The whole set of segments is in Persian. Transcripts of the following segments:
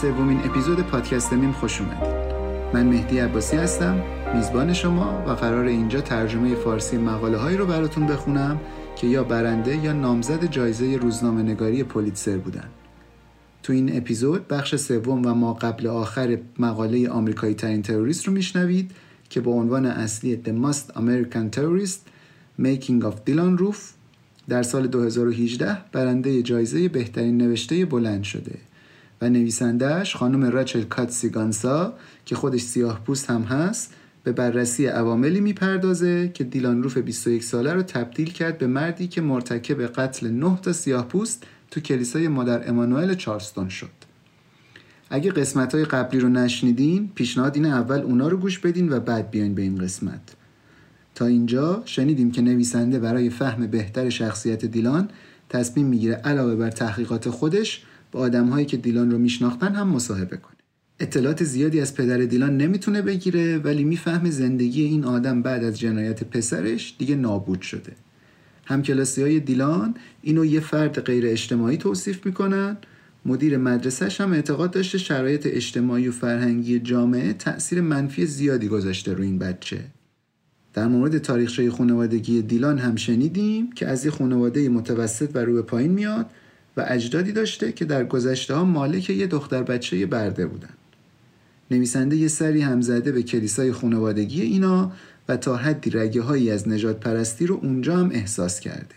سومین اپیزود پادکست میم خوش اومدید. من مهدی عباسی هستم میزبان شما و قرار اینجا ترجمه فارسی مقاله هایی رو براتون بخونم که یا برنده یا نامزد جایزه روزنامه نگاری پولیتسر بودن. تو این اپیزود بخش سوم و ما قبل آخر مقاله آمریکایی ترین تروریست رو میشنوید که با عنوان اصلی The Most American Terrorist Making of Dylan Roof در سال 2018 برنده جایزه بهترین نوشته بلند شده. و نویسندهش خانم راچل کاتسیگانسا که خودش سیاه پوست هم هست به بررسی عواملی می‌پردازه که دیلان روف 21 ساله رو تبدیل کرد به مردی که مرتکب قتل 9 تا سیاه پوست تو کلیسای مادر امانوئل چارلستون شد. اگه قسمت های قبلی رو نشنیدین پیشنهاد اینه اول اونا رو گوش بدین و بعد بیاین به این قسمت. تا اینجا شنیدیم که نویسنده برای فهم بهتر شخصیت دیلان تصمیم می‌گیره علاوه بر تحقیقات خودش با آدمهایی که دیلان رو میشناختن هم مصاحبه کنه. اطلاعات زیادی از پدر دیلان نمی‌تونه بگیره ولی می‌فهمه زندگی این آدم بعد از جنایت پسرش دیگه نابود شده. همکلاسی های دیلان اینو یه فرد غیر اجتماعی توصیف می‌کنن مدیر مدرسهش هم اعتقاد داشته شرایط اجتماعی و فرهنگی جامعه تأثیر منفی زیادی گذاشته روی این بچه در مورد تاریخچه خانوادگی دیلان هم شنیدیم که از یه خانواده متوسط و رو به پایین میاد و اجدادی داشته که در گذشته ها مالک یه دختر بچه برده بودن. نویسنده یه سری هم زده به کلیسای خانوادگی اینا و تا حدی رگه هایی از نجات پرستی رو اونجا هم احساس کرده.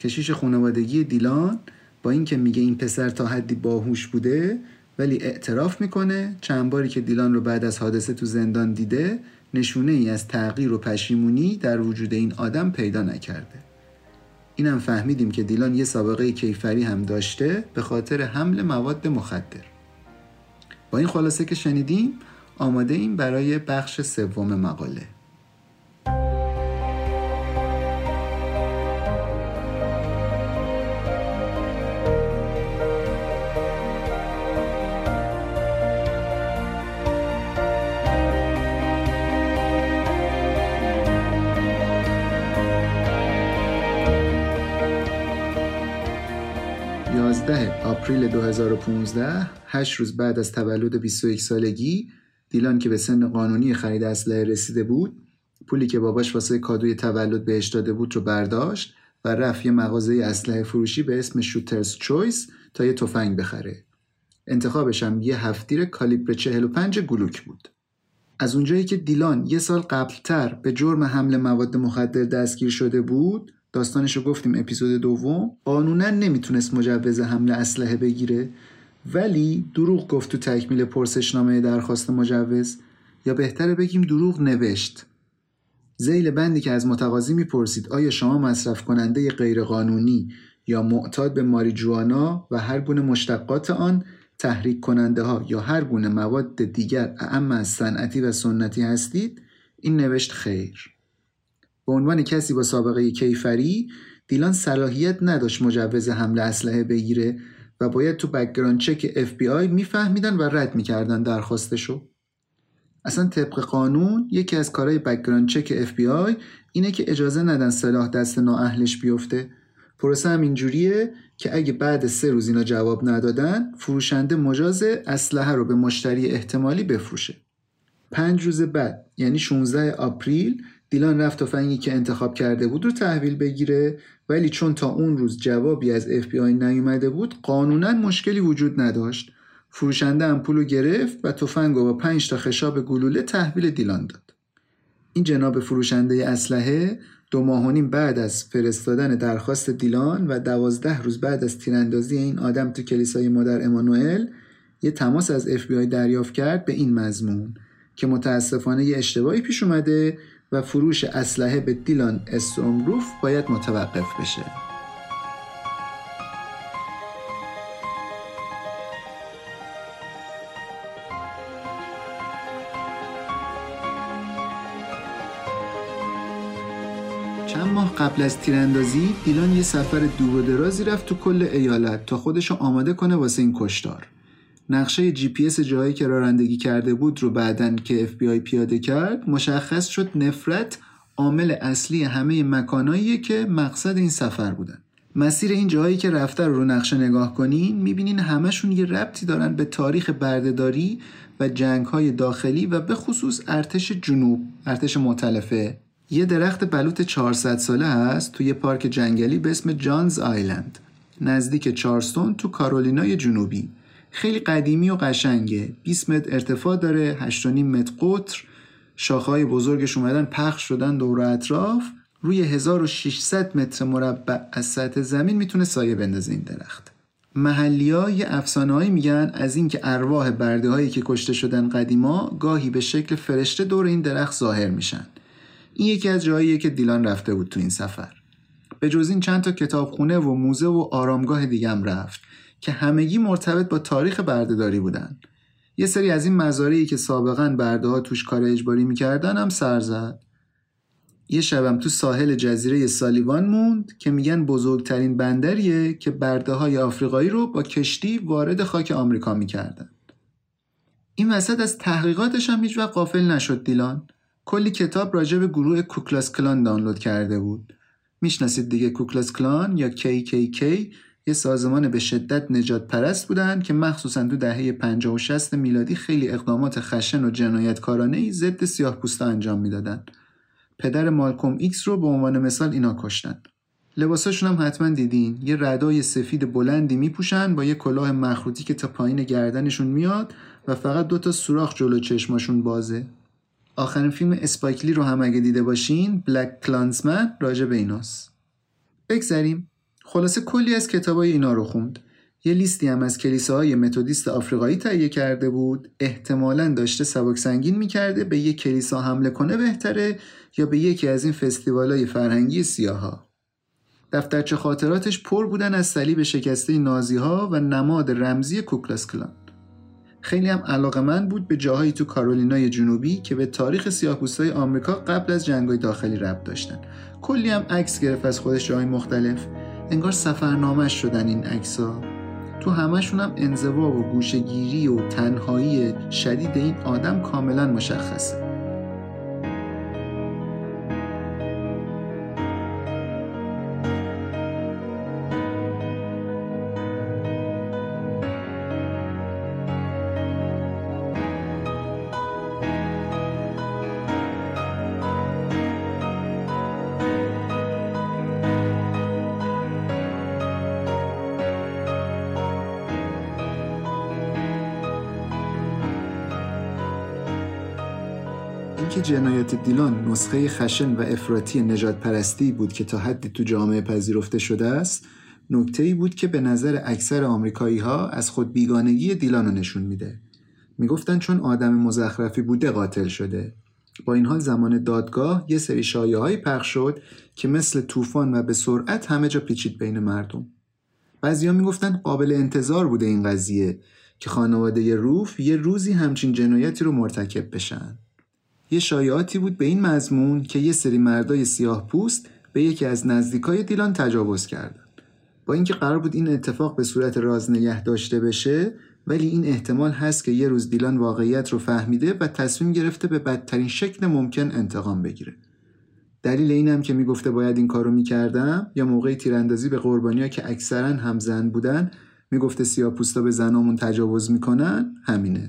کشیش خانوادگی دیلان با اینکه میگه این پسر تا حدی باهوش بوده ولی اعتراف می‌کنه چند باری که دیلان رو بعد از حادثه تو زندان دیده نشونه ای از تغییر و پشیمونی در وجود این آدم پیدا نکرده. اینم فهمیدیم که دیلان یه سابقه کیفری هم داشته به خاطر حمل مواد مخدر. با این خلاصه که شنیدیم آماده ایم برای بخش سوم مقاله. 11 آپریل 2015 هشت روز بعد از تولد 21 سالگی دیلان که به سن قانونی خرید اسلحه رسیده بود پولی که باباش واسه کادوی تولد بهش داده بود رو برداشت و رفت یه مغازه اسلحه فروشی به اسم شوترز چویس تا یه تفنگ بخره. انتخابش هم یه هفتیر کالیبر 45 گلوک بود. از اونجایی که دیلان یه سال قبلتر به جرم حمل مواد مخدر دستگیر شده بود داستانش رو گفتیم اپیزود دوم. قانونا نمی‌تونست مجوز حمل اسلحه بگیره ولی دروغ گفت تو تکمیل پرسشنامه درخواست مجوز. یا بهتره بگیم دروغ نوشت. زیل بندی که از متقاضی می‌پرسید آیا شما مصرف کننده غیرقانونی یا معتاد به ماریجوانا و هر گونه مشتقات آن تحریک کننده ها یا هر گونه مواد دیگر اعم از صنعتی و سنتی هستید؟ این نوشت خیر. به عنوان کسی با سابقه کیفری دیلان صلاحیت نداشت مجوز حمل اسلحه بگیره و باید تو background check FBI میفهمیدن و رد می‌کردن درخواستشو. اصلا طبق قانون یکی از کارهای background check FBI اینه که اجازه ندن سلاح دست نااهلش بیفته. پروسه هم اینجوریه که اگه بعد سه روز اینا جواب ندادن فروشنده مجاز اسلحه رو به مشتری احتمالی بفروشه. پنج روز بعد یعنی 16 آپریل دیلان رفت تفنگی که انتخاب کرده بود رو تحویل بگیره ولی چون تا اون روز جوابی از اف بی آی نیومده بود قانونا مشکلی وجود نداشت. فروشنده پول رو گرفت و تفنگ با 5 تا خشاب گلوله تحویل دیلان داد. این جناب فروشنده اسلحه دو ماه بعد از فرستادن درخواست دیلان و دوازده روز بعد از تیراندازی این آدم تو کلیسای مادر امانوئل یه تماس از اف بی آی دریافت کرد به این مضمون که متاسفانه یه اشتباهی پیش اومده و فروش اسلحه به دیلان استرومروف باید متوقف بشه. چند ماه قبل از تیراندازی دیلان یه سفر دور و درازی رفت تو کل ایالت تا خودشو آماده کنه واسه این کشتار. نقشه جی پی اس جایی که رانندگی کرده بود رو بعدن که اف بی آی پیاده کرد مشخص شد نفرت عامل اصلی همه مکانایی که مقصد این سفر بودن. مسیر این جاهایی که رفته رو نقشه نگاه کنین می‌بینین همشون یه ربطی دارن به تاریخ بردهداری و جنگ های داخلی و به خصوص ارتش جنوب ارتش مؤتلفه. یه درخت بلوط 400 ساله هست توی پارک جنگلی به اسم جانز آیلند. نزدیک چارستون تو کارولینای جنوبی. خیلی قدیمی و قشنگه. 20 متر ارتفاع داره 8.5 متر قطر. شاخهای بزرگش اومدن پخش شدن دور اطراف. روی 1600 متر مربع از سطح زمین می‌تونه سایه بندازه این درخت. محلی ها یه افسانه میگن از اینکه ارواح برده هایی که کشته شدن قدیما گاهی به شکل فرشته دور این درخت ظاهر میشن. این یکی از جاییه که دیلان رفته بود تو این سفر. به جز این چند تا کتابخونه و موزه و آرامگاه دیگم رفت. که همگی مرتبط با تاریخ بردهداری بودن. یه سری از این مزارعی که سابقا برده ها توش کار اجباری می‌کردن هم سر زد. یه شبم تو ساحل جزیره سالیوان موند که میگن بزرگترین بندریه که برده های آفریقایی رو با کشتی وارد خاک آمریکا می‌کردن. این وسط از تحقیقاتش هم هیچ وقت قافل نشد دیلان. کلی کتاب راجع به گروه کوکلاس کلان دانلود کرده بود. می‌شناسید دیگه کوکلاس کلان یا KKK یه سازمان به شدت نژاد پرست بودن که مخصوصا تو دهه 50 و 60 میلادی خیلی اقدامات خشن و جنایتکارانه ای ضد سیاه پوستا انجام می‌دادن. پدر مالکوم ایکس رو به عنوان مثال اینا کشتن. لباساشون هم حتما دیدین یه ردای سفید بلندی میپوشن با یه کلاه مخروطی که تا پایین گردنشون میاد و فقط دوتا سوراخ جلو چشماشون بازه. آخرین فیلم اسپایکلی رو هم اگه دیده باشین بلک کلانسمن راجع به ایناست. بگذریم خلاصه کلی از کتابای اینا رو خوند. یه لیستی هم از کلیساهای متودیست آفریقایی تهیه کرده بود. احتمالا داشته سبک سنگین می‌کرده. به یه کلیسا حمله کنه بهتره یا به یکی از این فستیوالای فرهنگی سیاها. دفترچه خاطراتش پر بودن از صلیب شکسته نازی ها و نماد رمزی کوکلاس کلان. خیلی هم علاقه من بود به جاهایی تو کارولینای جنوبی که به تاریخ سیاه‌پوستای آمریکا قبل از جنگای داخلی ربط داشتن. کلی هم عکس گرفت از خودش جاهای مختلف. انگار سفرنامه شدن این ها تو همشون هم انزوا و گوشگیری و تنهایی شدید این آدم کاملا مشخصه. اینکه جنایت دیلان نسخه خشن و افراطی نجات پرستی بود که تا حدی تو جامعه پذیرفته شده است نکته ای بود که به نظر اکثر آمریکایی ها از خود بیگانگی دیلان رو نشون میده. می‌گفتن چون آدم مزخرفی بوده قاتل شده. با این حال زمان دادگاه یه سری شایعهایی پخش شد که مثل طوفان و به سرعت همه جا پیچید بین مردم. بعضیا می‌گفتن قابل انتظار بوده این قضیه که خانواده روف یه روزی همچین جنایتی رو مرتکب بشن. یه شایعاتی بود به این مضمون که یه سری مردای سیاه پوست به یکی از نزدیکای دیلان تجاوز کردن با اینکه قرار بود این اتفاق به صورت راز نگه داشته بشه ولی این احتمال هست که یه روز دیلان واقعیت رو فهمیده و تصمیم گرفته به بدترین شکل ممکن انتقام بگیره. دلیل اینم که می‌گفته باید این کارو می‌کردم یا موقع تیراندازی به قربانیا که اکثرا هم زن بودن می‌گفته سیاپوستا به زنامون تجاوز می‌کنن همینه.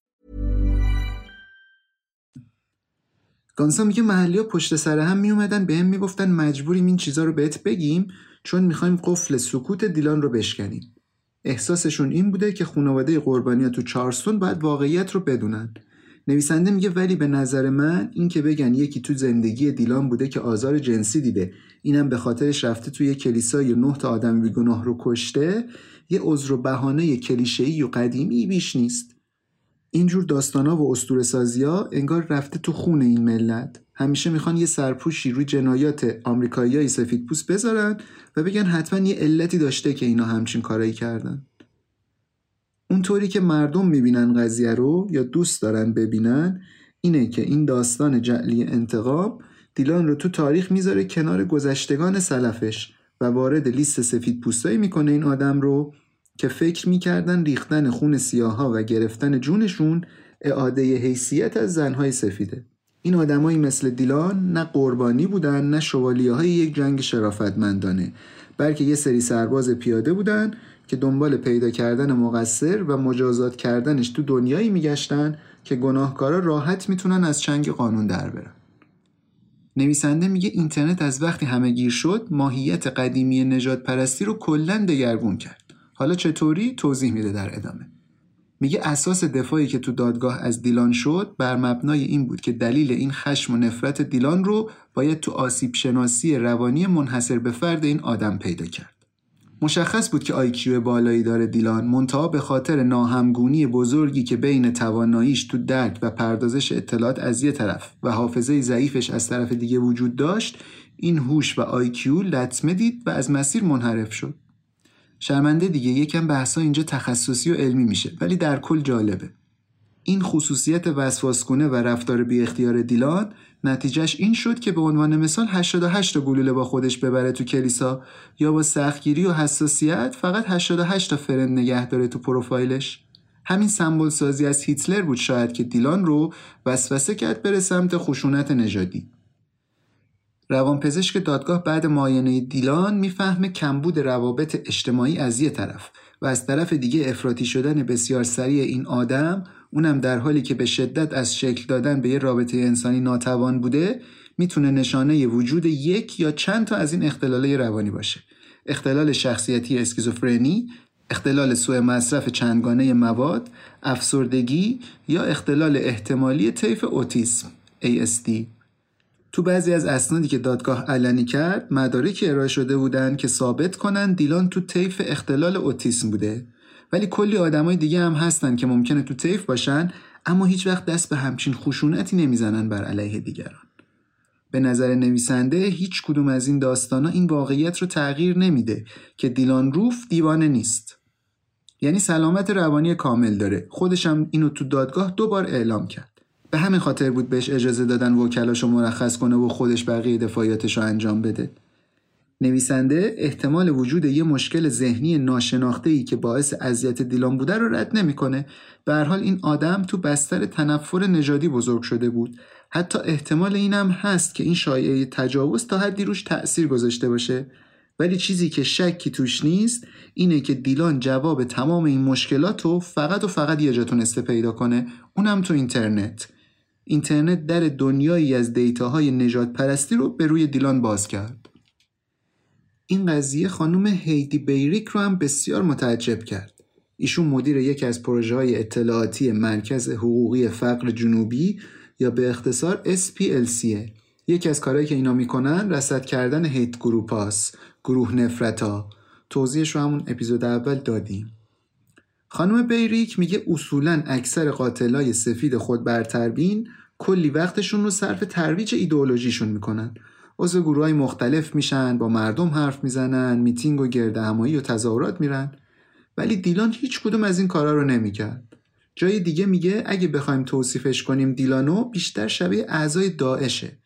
گانسا میگه محلی ها پشت سر هم میومدن به هم می‌گفتن مجبوریم این چیزا رو بهت بگیم چون می‌خوایم قفل سکوت دیلان رو بشکنیم. احساسشون این بوده که خانواده قربانی تو چارستون باید واقعیت رو بدونن. نویسنده میگه ولی به نظر من این که بگن یکی تو زندگی دیلان بوده که آزار جنسی دیده اینم به خاطرش رفته توی کلیسای نه تا آدم بیگناه رو کشته یه عذر و بهانه کلیشه‌ای و قدیمی بیش نیست. اینجور داستانا و اسطوره سازیا انگار رفته تو خون این ملت. همیشه می‌خوان یه سرپوشی روی جنایات آمریکاییای سفید پوست بذارن و بگن حتما یه علتی داشته که اینا همچین کارایی کردن. اونطوری که مردم می‌بینن قضیه رو یا دوست دارن ببینن اینه که این داستان جعلی انتقام دیلان رو تو تاریخ می‌ذاره کنار گذشتگان سلفش و وارد لیست سفید پوستایی می‌کنه این آدم رو که فکر می‌کردن ریختن خون سیاها و گرفتن جونشون اعاده حیثیت از زنهای سفیده. این آدمایی مثل دیلان نه قربانی بودن نه شوالیه های یک جنگ شرافتمندانه بلکه یه سری سرباز پیاده بودن که دنبال پیدا کردن مقصر و مجازات کردنش تو دنیایی میگشتن که گناهکارا راحت می‌تونن از چنگ قانون در برن. نویسنده میگه اینترنت از وقتی همه گیر شد ماهیت قدیمی نجات پرستی رو کلا دگرگون کرد. حالا چطوری توضیح میده در ادامه؟ میگه اساس دفاعی که تو دادگاه از دیلان شد بر مبنای این بود که دلیل این خشم و نفرت دیلان رو باید تو آسیب شناسی روانی منحصر به فرد این آدم پیدا کرد. مشخص بود که IQ بالایی داره دیلان منتها به خاطر ناهمگونی بزرگی که بین تواناییش تو درک و پردازش اطلاعات از یه طرف و حافظه ضعیفش از طرف دیگه وجود داشت این هوش و IQ لطمه دید و از مسیر منحرف شد. شرمنده دیگه یکم بحثا اینجا تخصصی و علمی میشه ولی در کل جالبه. این خصوصیت وسواسگونه و رفتار بی اختیار دیلان نتیجهش این شد که به عنوان مثال 88 تا گلوله با خودش ببره تو کلیسا یا با سختگیری و حساسیت فقط 88 تا فرند نگه داره تو پروفایلش. همین سمبل سازی از هیتلر بود شاید که دیلان رو وسوسه کرد بره سمت خشونت نژادی. روانپزشک دادگاه بعد معاینه دیلان می‌فهمه کمبود روابط اجتماعی از یه طرف و از طرف دیگه افراطی شدن بسیار سریع این آدم اونم در حالی که به شدت از شکل دادن به یه رابطه انسانی ناتوان بوده می‌تونه نشانه وجود یک یا چند تا از این اختلالای روانی باشه. اختلال شخصیتی اسکیزوفرنی اختلال سوء مصرف چندگانه مواد افسردگی یا اختلال احتمالی طیف اوتیسم ASD تو بعضی از اسنادی که دادگاه علنی کرد مدارکی ارائه شده بودند که ثابت کنن دیلان تو طیف اختلال اوتیسم بوده. ولی کلی آدمای دیگه هم هستن که ممکنه تو طیف باشن اما هیچ وقت دست به همچین خشونتی نمی‌زنن بر علیه دیگران. به نظر نویسنده هیچ کدوم از این داستانا این واقعیت رو تغییر نمیده که دیلان روف دیوانه نیست. یعنی سلامت روانی کامل داره. خودش هم اینو تو دادگاه دو بار اعلام کرد. به همین خاطر بود بهش اجازه دادن وکلاشو مرخص کنه و خودش بقیه دفاعیاتش رو انجام بده نویسنده احتمال وجود یه مشکل ذهنی ناشناخته ای که باعث اذیت دیلان بوده رو رد نمی‌کنه. به هر حال این آدم تو بستر تنفر نژادی بزرگ شده بود. حتی احتمال اینم هست که این شایعه تجاوز تا حدی روش تأثیر گذاشته باشه. ولی چیزی که شکی توش نیست اینه که دیلان جواب تمام این مشکلات رو فقط و فقط یه جا تونسته پیدا کنه اونم تو اینترنت. اینترنت در دنیایی از دیتاهای نجات پرستی رو به روی دیلان باز کرد. این قضیه خانم هیدی بیریک رو هم بسیار متعجب کرد. ایشون مدیر یکی از پروژه های اطلاعاتی مرکز حقوقی فقر جنوبی یا به اختصار SPLC یکی از کارهایی که اینا می‌کنن رصد کردن هیت گروپاس گروه نفرتا توضیحش رو همون اپیزود اول دادیم خانم بیریک میگه اصولا اکثر قاتلای سفید خود برتربین کلی وقتشون رو صرف ترویج ایدئولوژیشون می‌کنن. عضو گروه های مختلف میشن با مردم حرف می‌زنن میتینگ و گرده همایی و تظاهرات میرن. ولی دیلان هیچ کدوم از این کارا رو نمی‌کرد. جای دیگه میگه اگه بخوایم توصیفش کنیم دیلانو بیشتر شبیه اعضای داعشه.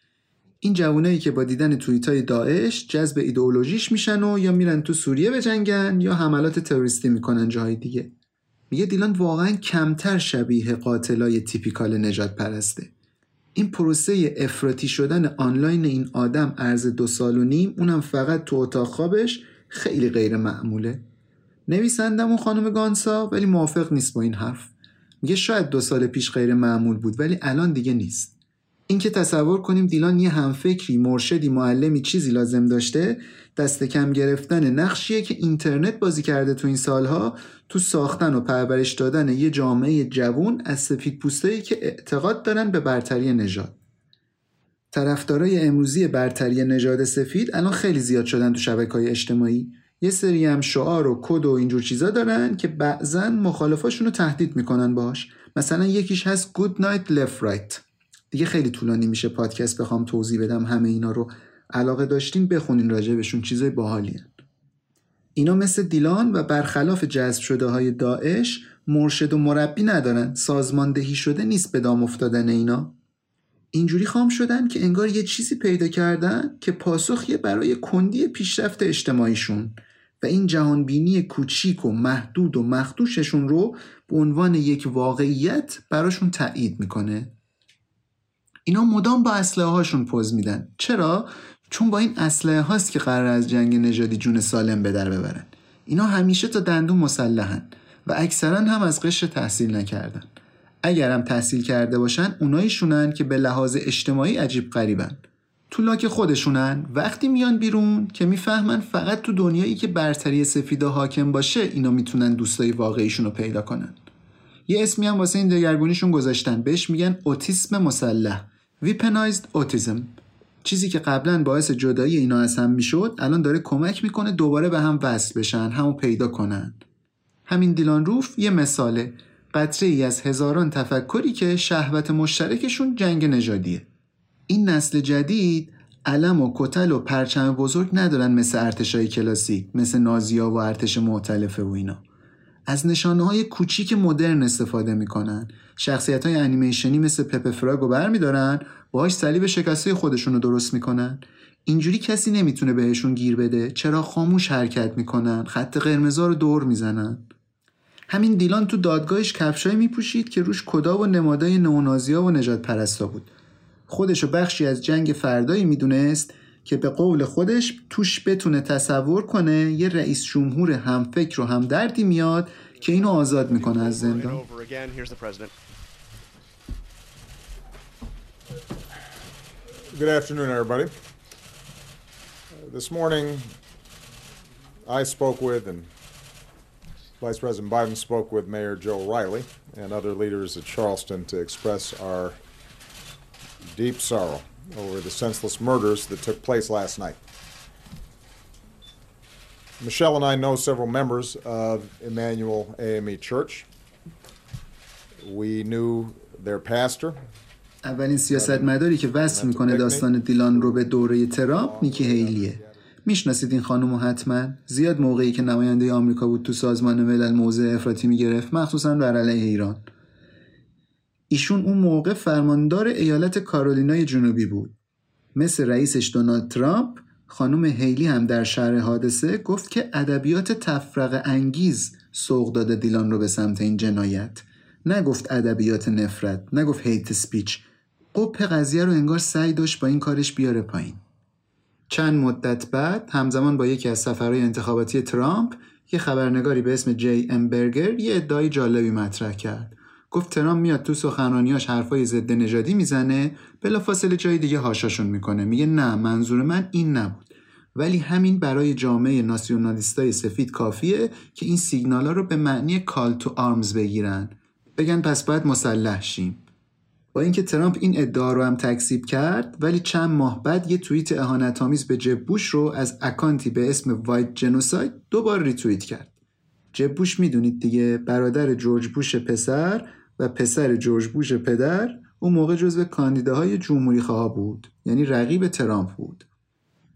این جوانایی که با دیدن توییت داعش جذب ایدئولوژیش میشن و یا میرن تو سوریه بجنگن یا حملات تروریستی می‌کنن جاهای دیگه. میگه دیلان واقعا کمتر شبیه قاتلای تیپیکال نجات پرسته این پروسه افراطی شدن آنلاین این آدم ارز دو سال و نیم اونم فقط تو اتاق خوابش خیلی غیر معموله. نویسندم و خانم گانسا ولی موافق نیست با این حرف. میگه شاید دو سال پیش غیر معمول بود ولی الان دیگه نیست. اینکه تصور کنیم دیلان یه همفکری مرشدی معلمی چیزی لازم داشته دست کم گرفتن نقشیه که اینترنت بازی کرده تو این سالها تو ساختن و پرورش دادن یه جامعه جوون از سفید پوستایی که اعتقاد دارن به برتری نژاد. طرفدارای امروزی برتری نژاد سفید الان خیلی زیاد شدن تو شبکه های اجتماعی. یه سری هم شعار و کد و اینجور چیزا دارن که بعضا مخالفاشون رو تهدید می‌کنن باش مثلا یکیش هست good night left right. دیگه خیلی طولانی میشه پادکست بخوام توضیح بدم همه اینا رو. علاقه داشتین بخونین راجع چیزای باحالی اینا مثل دیلان و برخلاف جذب شده های داعش مرشد و مربی ندارن. سازماندهی شده نیست به دام افتادن اینا. اینجوری خام شدن که انگار یه چیزی پیدا کردن که پاسخیه برای کندی پیشرفت اجتماعیشون. و این جهانبینی کوچیک و محدود و مخدوششون رو به عنوان یک واقعیت براشون تایید می‌کنه. اینا مدام با اسلحه هاشون پوز میدن. چرا؟ چون با این اسلحه هاست که قرار از جنگ نژادی جون سالم به در ببرن. اینا همیشه تا دندون مسلحن و اکثرا هم از قشر تحصیل نکردن. اگر هم تحصیل کرده باشن اوناییشونن که به لحاظ اجتماعی عجیب غریبن. تو لاک خودشونن. وقتی میان بیرون که می‌فهمن فقط تو دنیایی که برتری سفیدا حاکم باشه اینا می‌تونن دوستای واقعیشون رو پیدا کنن. یه اسمی هم واسه این دگرگونیشون گذاشتن. بهش میگن اوتیسم مسلح. ویپنایزد اوتیزم چیزی که قبلا باعث جدایی اینا از هم می‌شد الان داره کمک می‌کنه دوباره به هم وصل بشن همو پیدا کنن. همین دیلان روف یه مثاله. قطره ای از هزاران تفکری که شهوت مشترکشون جنگ نژادیه. این نسل جدید علم و کتل و پرچم بزرگ ندارن مثل ارتشای کلاسیک مثل نازیا و ارتش معتلفه و اینا. از نشانه های کوچیک مدرن استفاده می‌کنن. شخصیت های انیمیشنی مثل پپ فراگ رو برمیدارن باهاش صلیب شکسته خودشون رو درست می‌کنن. اینجوری کسی نمی‌تونه بهشون گیر بده چرا خاموش حرکت می‌کنن خط قرمزا رو دور می‌زنن. همین دیلان تو دادگاهش کفشایی میپوشید که روش کدا و نمادای نونازیا و نجات پرستا بود خودشو بخشی از جنگ فردایی می‌دونست که به قول خودش توش بتونه تصور کنه یه رئیس جمهور همفکر و همدردی میاد که اینو آزاد می‌کنه از زندان. Good afternoon, everybody. Uh, this morning, I spoke with, and Vice President Biden spoke with Mayor Joe Riley and other leaders at Charleston to express our deep sorrow over the senseless murders that took place last night. Michelle and I know several members of Emmanuel AME Church. We knew their pastor. اولین سیاستمداری که وصل می‌کنه داستان دیلان رو به دوره ترامپ نیکی هیلیه. می‌شناسید این خانم و حتما؟ زیاد موقعی که نماینده آمریکا بود تو سازمان ملل موضع افراطی می‌گرفت مخصوصا بر علیه ایران. ایشون اون موقع فرماندار ایالت کارولینای جنوبی بود. مثل رئیسش دونالد ترامپ خانم هیلی هم در شهر حادثه گفت که ادبیات تفرق انگیز سوق داده دیلان رو به سمت این جنایت. نگفت ادبیات نفرت نگفت هیت سپیچ قپ قضیه رو انگار سعی داشت با این کارش بیاره پایین. چند مدت بعد همزمان با یکی از سفرهای انتخاباتی ترامپ یه خبرنگاری به اسم جی ام برگر یه ادعای جالبی مطرح کرد. گفت ترامپ میاد تو سخنرانیاش حرفای ضد نژادی می‌زنه بلافاصله جای دیگه هاشاشون می‌کنه. میگه نه منظور من این نبود. ولی همین برای جامعه ناسیونالیستای سفید کافیه که این سیگنالا رو به معنی call to arms بگیرن. بگن پس باید مسلح شیم. با اینکه ترامپ این ادعا رو هم تکذیب کرد ولی چند ماه بعد یه توییت اهانت‌آمیز به جب بوش رو از اکانتی به اسم White Genocide دوبار ریتوییت کرد. جب بوش می‌دونید دیگه برادر جورج بوش پسر و پسر جورج بوش پدر اون موقع جزو کاندیداهای جمهوری خواه بود یعنی رقیب ترامپ بود.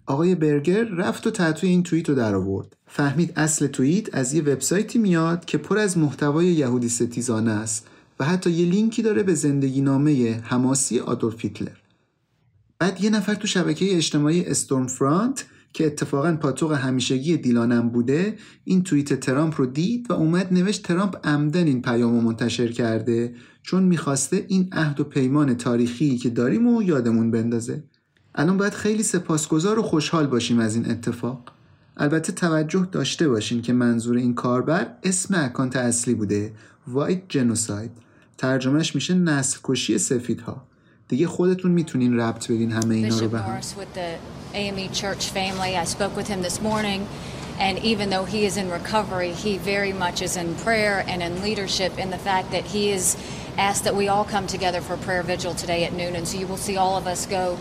آقای برگر رفت و تحتوی این توییت رو در آورد فهمید اصل توییت از یه وبسایتی میاد که پر از محتوای یهودی ستیزانه است. و حتی یه لینکی داره به زندگی نامه حماسی آدولف هیتلر. بعد یه نفر تو شبکه اجتماعی استورم فرانت که اتفاقا پاتوق همیشگی دیلانم بوده این توییت ترامپ رو دید و اومد نوشت ترامپ عمدن این پیام رو منتشر کرده چون می‌خواسته این عهد و پیمان تاریخی که داریم و یادمون بندازه. الان باید خیلی سپاسگزار و خوشحال باشیم از این اتفاق. البته توجه داشته باشین که منظور این کاربر اسم اکانت اصلی بوده وایت جنوساید ترجمهش میشه نسل کشی سفیدها دیگه خودتون میتونین ربط بدین همه اینا رو به هم And even though he is in recovery, he very much is in prayer and in leadership in the fact that he is asked that we all come together for prayer vigil today at noon. And so you will see all of us go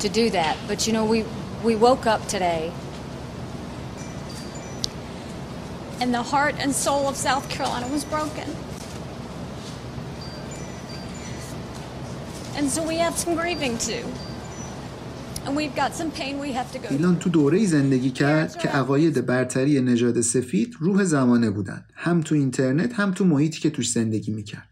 to do that. But you know, we, we woke up today and the heart and soul of South Carolina was broken. دیلان تو دوره زندگی کرد که عقاید برتری نژاد سفید روح زمانه بودن. هم تو اینترنت هم تو محیطی که توش زندگی می‌کرد.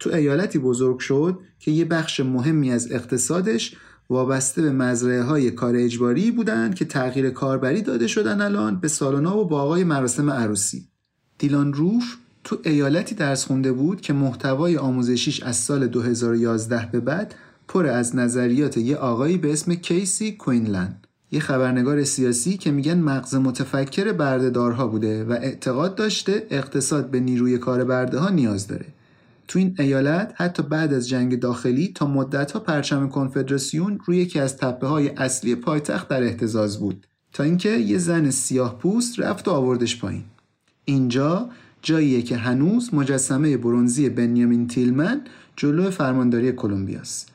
تو ایالتی بزرگ شد که یه بخش مهمی از اقتصادش وابسته به مزرعه های کار اجباری بودند که تغییر کاربری داده شدن الان به سالونا و باقای مراسم عروسی. دیلان روف تو ایالتی درس خونده بود که محتوای آموزشیش از سال 2011 به بعد پر از نظریات یه آقایی به اسم کیسی کوینلند. یه خبرنگار سیاسی که میگن مغز متفکر بردهدارها بوده و اعتقاد داشته اقتصاد به نیروی کار برده ها نیاز داره. تو این ایالت حتی بعد از جنگ داخلی تا مدتها پرچم کنفدراسیون روی یکی از تپه های اصلی پایتخت در احتزاز بود. تا اینکه یه زن سیاه پوست رفت و آوردش پایین. اینجا جاییه که هنوز مجسمه برونزی بنیامین تیلمن جلو فرمانداری کلمبیاست.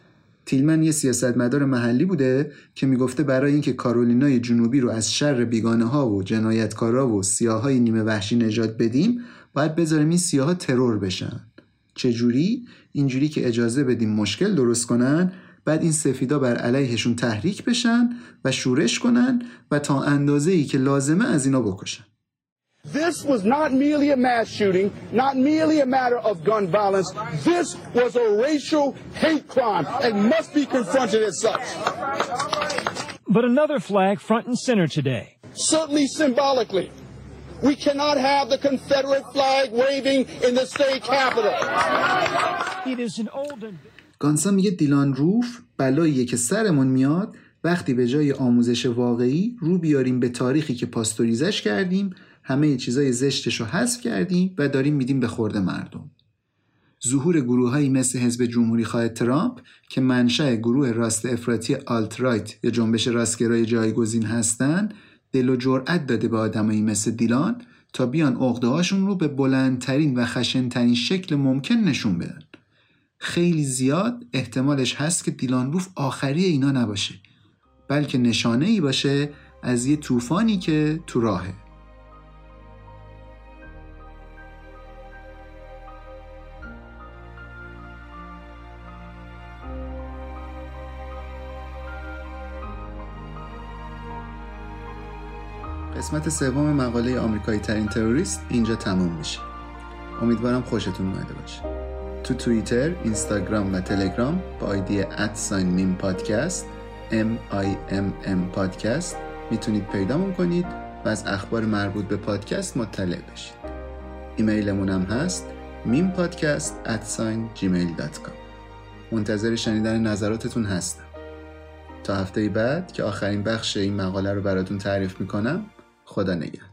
تیلمن یه سیاستمدار محلی بوده که می‌گفته برای اینکه کارولینای جنوبی رو از شر بیگانه ها و جنایتکارا و سیاهای نیمه وحشی نجات بدیم باید بذاریم این سیاها ترور بشن. چجوری؟ اینجوری که اجازه بدیم مشکل درست کنن بعد این سفیدا بر علیهشون تحریک بشن و شورش کنن و تا اندازه ای که لازمه از اینا بکشن. This was not merely a mass shooting, not merely a matter of gun violence. This was a racial hate crime and must be confronted as such. But another flag front and center today. Certainly symbolically. We cannot have the Confederate flag waving in the state capitol. It is an old and... گانسا میگه دیلان روف بلاییه که سرمون میاد وقتی به جای آموزش واقعی رو بیاریم به تاریخی که پاستوریزش کردیم همه چیزای زشتش رو حذف کردیم و داریم میدیم به خورده مردم ظهور گروههایی مثل حزب جمهوری خواه ترامپ که منشأ گروه راست افراطی آلت رایت یا جنبش راستگرای جایگزین هستند دل و جرأت داده به آدمایی مثل دیلان تا بیان هاشون رو به بلندترین و خشنترین شکل ممکن نشون بدن. خیلی زیاد احتمالش هست که دیلان روف آخری اینا نباشه بلکه نشانه ای باشه از یه طوفانی که تو راهه. قسمت سوم مقاله آمریکایی ترین تروریست اینجا تموم میشه. امیدوارم خوشتون اومده باشه. تو توییتر، اینستاگرام و تلگرام با ID، at sign میم پادکست M I M M پادکست می‌تونید پیدامون کنید و از اخبار مربوط به پادکست مطلع بشید. ایمیلمون هم هست میم پادکست gmail.com منتظر شنیدن نظراتتون هستم. تا هفته بعد که آخرین بخش این مقاله رو براتون تعریف می‌کنم خدا نگهدار.